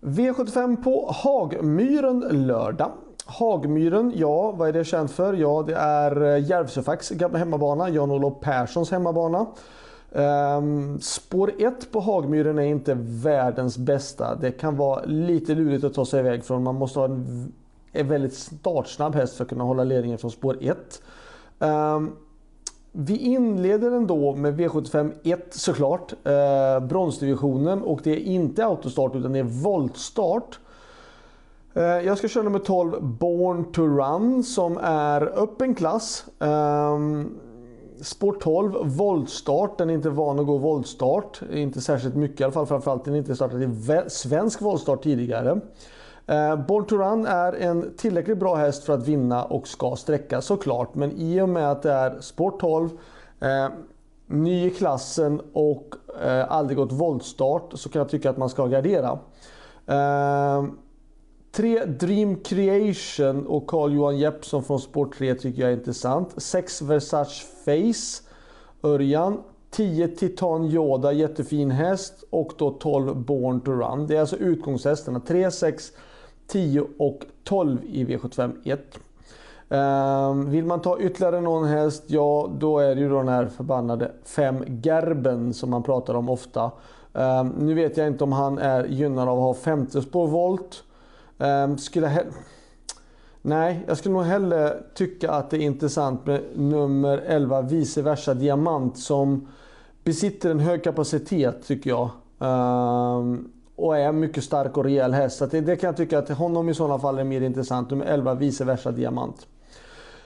V75 på Hagmyren lördag. Hagmyren, ja vad är det känt för? Ja det är eh, Järvsöfax Järvsöfacks gamla hemmabana, Jan-Olof Perssons hemmabana. Um, spår 1 på Hagmyren är inte världens bästa. Det kan vara lite lurigt att ta sig iväg från. Man måste ha en, en väldigt startsnabb häst för att kunna hålla ledningen från spår 1. Um, ehm, vi inleder ändå med V75 1 såklart. Eh, bronsdivisionen och det är inte autostart utan det är voltstart. Eh, jag ska köra nummer 12 Born to Run som är öppen klass. Eh, Spår 12 voltstart, den är inte van att gå voltstart. Inte särskilt mycket i alla fall, framförallt den är inte startat i svensk voltstart tidigare. Eh, Born to Run är en tillräckligt bra häst för att vinna och ska sträcka såklart. Men i och med att det är Sport 12, eh, ny i klassen och eh, aldrig gått voltstart så kan jag tycka att man ska gardera. Eh, 3 Dream Creation och Carl-Johan Jeppsson från Sport 3 tycker jag är intressant. 6 Versace Face, Örjan. 10 Titan Yoda, jättefin häst. Och då 12 Born to Run. Det är alltså utgångshästarna. 3, 6, 10 och 12 i V75 1. Um, vill man ta ytterligare någon häst, ja då är det ju den här förbannade 5 Gerben som man pratar om ofta. Um, nu vet jag inte om han är gynnad av att ha femte spår volt. Um, skulle Nej, jag skulle nog hellre tycka att det är intressant med nummer 11 vice versa diamant som besitter en hög kapacitet tycker jag. Um, och är mycket stark och rejäl häst. Så det, det, kan jag tycka att honom i sådana fall är mer intressant. Nummer 11 vice versa diamant.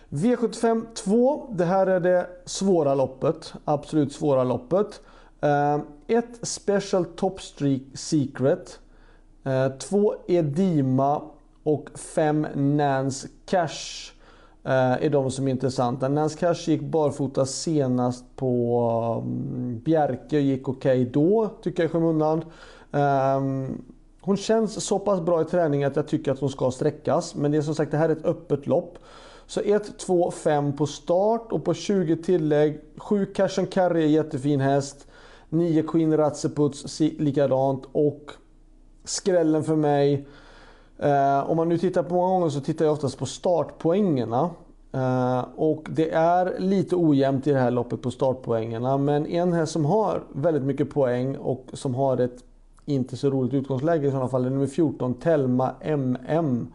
V75 2. Det här är det svåra loppet. Absolut svåra loppet. Uh, ett Special Top Streak Secret. Uh, två Edima och fem Nance Cash uh, är de som är intressanta. Nance Cash gick barfota senast på um, Bjerke gick okej okay då, tycker jag i skymundan. Um, hon känns så pass bra i träning att jag tycker att hon ska sträckas. Men det är som sagt, det här är ett öppet lopp. Så 1, 2, 5 på start och på 20 tillägg. 7 Cash and Carry är jättefin häst. 9 Queen Ratseputs likadant. Och skrällen för mig. Eh, om man nu tittar på många gånger så tittar jag oftast på startpoängerna. Eh, och det är lite ojämnt i det här loppet på startpoängerna. Men en häst som har väldigt mycket poäng och som har ett inte så roligt utgångsläge i sådana fall är nummer 14 Telma MM.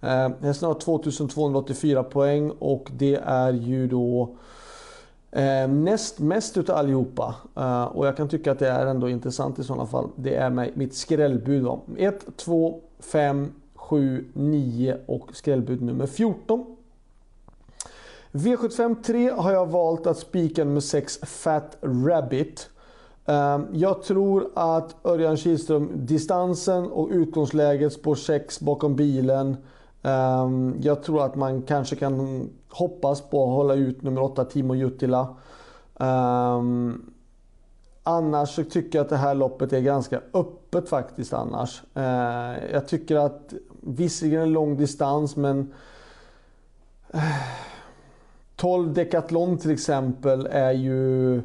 Eh, hästen har 2284 poäng och det är ju då eh, näst mest utav allihopa. Eh, och jag kan tycka att det är ändå intressant i sådana fall. Det är mitt skrällbud. då. 1, 2, 5, 7, 9 och skrällbud nummer 14. V75 3 har jag valt att spika nummer 6 Fat Rabbit. Ehm, jag tror att Örjan Kihlström, distansen och utgångsläget spår 6 bakom bilen. Ehm, jag tror att man kanske kan hoppas på att hålla ut nummer 8 Timo Juttila. Ehm, annars så tycker jag att det här loppet är ganska öppet faktiskt annars. Jag tycker att visserligen en lång distans men eh, 12 Decathlon till exempel är ju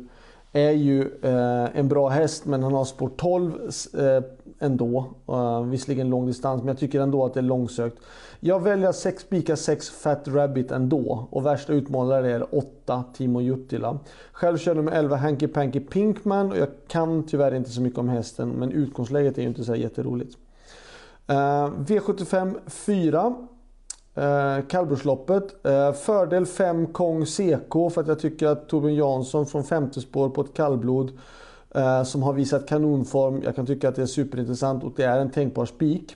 är ju eh, en bra häst men han har spår 12 eh, ändå. Uh, visserligen lång distans men jag tycker ändå att det är långsökt. Jag väljer 6 spika 6 Fat Rabbit ändå. Och värsta utmanare är 8 Timo Juttila. Själv kör jag med 11 Hanky Panky Pinkman och jag kan tyvärr inte så mycket om hästen men utgångsläget är ju inte så jätteroligt. Uh, V75 4 Eh, kallblodsloppet. Eh, fördel 5 Kong CK för att jag tycker att Torbjörn Jansson från femte spår på ett kallblod eh, som har visat kanonform. Jag kan tycka att det är superintressant och det är en tänkbar spik.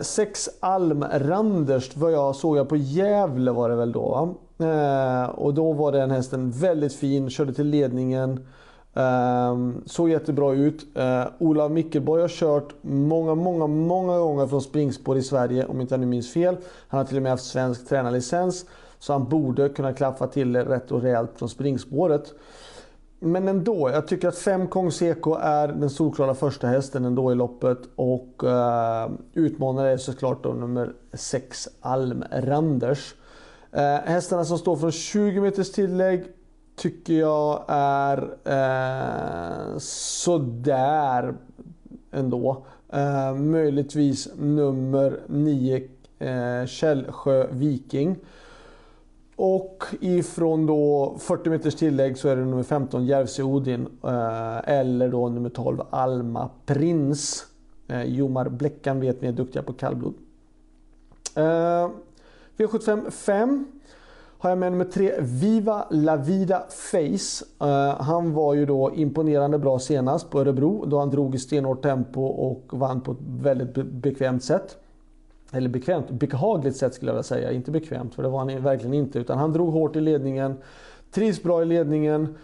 6 eh, Almranders vad jag såg jag på Gävle var det väl då va? Eh, och då var den hästen väldigt fin, körde till ledningen. Ehm, um, såg jättebra ut. Uh, Olav Mickelborg har kört många, många, många gånger från springspår i Sverige om inte jag nu minns fel. Han har till och med haft svensk tränarlicens. Så han borde kunna klaffa till det rätt och rejält från springspåret. Men ändå, jag tycker att 5 Kong CK är den solklara första hästen ändå i loppet. Och uh, utmanare är såklart då nummer 6 Alm Randers. Uh, hästarna som står från 20 meters tillägg tycker jag är eh, sådär ändå. Eh, möjligtvis nummer 9 eh, Källsjö Viking. Och ifrån då 40 meters tillägg så är det nummer 15 Järvsö Odin. Eh, eller då nummer 12 Alma Prins. Eh, Jomar Bleckan vet ni är duktiga på kallblod. Eh, V75 5 har jag med nummer 3 Viva La Vida Face. Uh, han var ju då imponerande bra senast på Örebro då han drog i stenhårt tempo och vann på ett väldigt be bekvämt sätt. Eller bekvämt, behagligt sätt skulle jag vilja säga. Inte bekvämt för det var han verkligen inte. Utan han drog hårt i ledningen. Trivs bra i ledningen.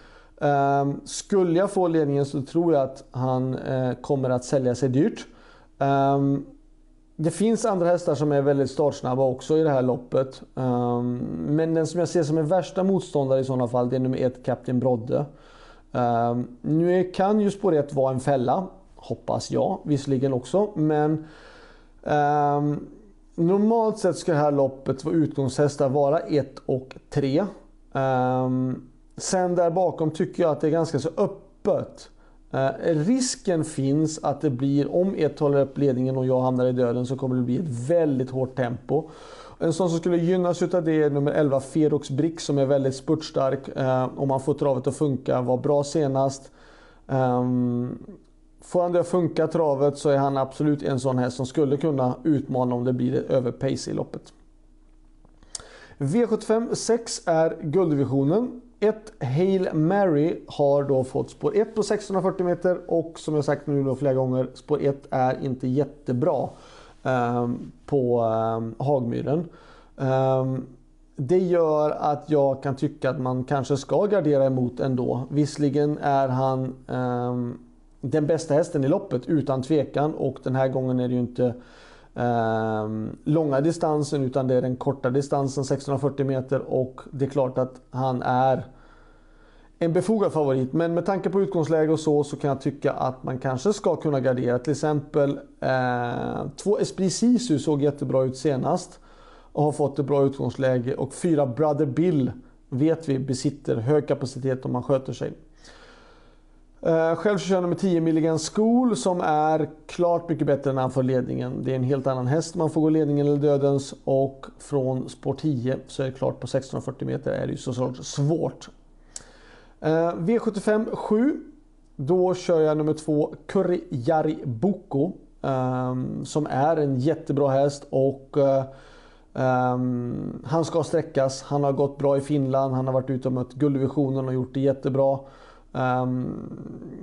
Uh, skulle jag få ledningen så tror jag att han uh, kommer att sälja sig dyrt. Um, det finns andra hästar som är väldigt startsnabba också i det här loppet. Ehm, men den som jag ser som är värsta motståndare i sådana fall det är nummer ett Kapten Brodde. Ehm, nu kan ju spår 1 vara en fälla. Hoppas jag visserligen också. Men ehm, normalt sett ska det här loppet vara utgångshästar vara 1 och 3. sen där bakom tycker jag att det är ganska så öppet. Eh, risken finns att det blir, om ett håller upp ledningen och jag hamnar i döden, så kommer det bli ett väldigt hårt tempo. En sån som skulle gynnas utav det är nummer 11 Ferox Brick som är väldigt spurtstark. Eh, om han får travet att funka, var bra senast. Ehm, får han det att funka travet så är han absolut en sån häst som skulle kunna utmana om det blir ett överpace i loppet. V75 6 är gulddivisionen. Ett Hail Mary har då fått spår 1 på 640 meter och som jag sagt nu då flera gånger, spår 1 är inte jättebra eh, på eh, Hagmyren. Eh, det gör att jag kan tycka att man kanske ska gardera emot ändå. Visserligen är han ehm, den bästa hästen i loppet utan tvekan och den här gången är det ju inte Ehm, långa distansen utan det är den korta distansen 640 meter och det är klart att han är en befogad favorit. Men med tanke på utgångsläge och så så kan jag tycka att man kanske ska kunna gardera. Till exempel eh, två Esprit Sisu såg jättebra ut senast och har fått ett bra utgångsläge och fyra Brother Bill vet vi besitter hög kapacitet om man sköter sig. Eh, själv så kör jag nummer 10 Milligan School som är klart mycket bättre när han får ledningen. Det är en helt annan häst man får gå ledningen eller dödens och från spår 10 så är det klart på 1640 meter är det ju såklart svårt. Eh, V75 7 då kör jag nummer 2 Curry Jari Boko ehm, som är en jättebra häst och eh, ehm, han ska sträckas. Han har gått bra i Finland, han har varit ute och mött guldvisionen och gjort det jättebra. Ehm, um,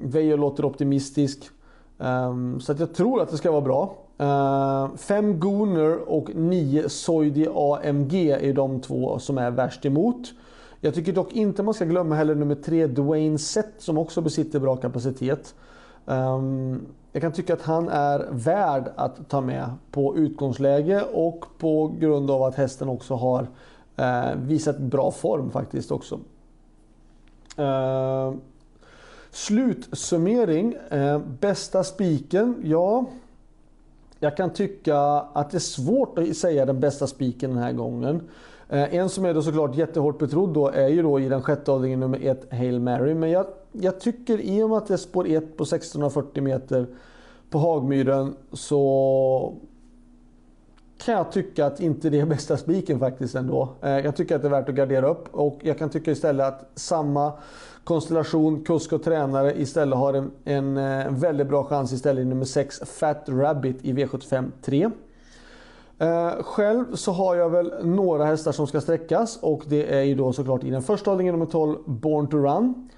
Veijo låter optimistisk. Um, så att jag tror att det ska vara bra. Uh, fem Gooner och nio Soidi AMG är de två som är värst emot. Jag tycker dock inte man ska glömma heller nummer tre Dwayne Sett som också besitter bra kapacitet. Um, jag kan tycka att han är värd att ta med på utgångsläge och på grund av att hästen också har uh, visat bra form faktiskt också. Uh, Slutsummering. Eh, bästa spiken? Ja, jag kan tycka att det är svårt att säga den bästa spiken den här gången. Eh, en som är då såklart jättehårt betrodd då är ju då i den sjätte avdelningen nummer ett Hail Mary. Men jag, jag tycker i och med att det är spår 1 på 1640 meter på Hagmyren så kan jag tycka att inte det är bästa spiken faktiskt ändå. Eh, jag tycker att det är värt att gardera upp och jag kan tycka istället att samma konstellation, kusk och tränare istället har en, en, en väldigt bra chans istället i nummer 6 Fat Rabbit i V75 3. Eh, själv så har jag väl några hästar som ska sträckas och det är ju då såklart i den första avdelningen nummer 12 Born to Run.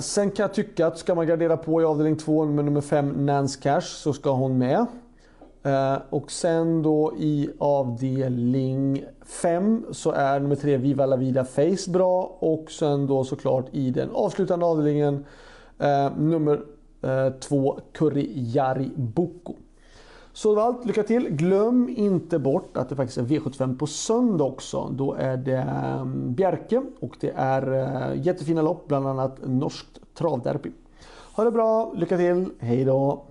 Sen kan jag tycka att ska man gardera på i avdelning 2 med nummer 5 Nance Cash så ska hon med. Eh, och sen då i avdelning 5 så är nummer 3 Viva La Vida Face bra och sen då såklart i den avslutande avdelningen eh, nummer 2 eh, Curry Jari Boko. Så det var allt, lycka till! Glöm inte bort att det faktiskt är V75 på söndag också. Då är det ehm, Bjerke och det är eh, jättefina lopp, bland annat norskt travderby. Ha det bra, lycka till, hej då.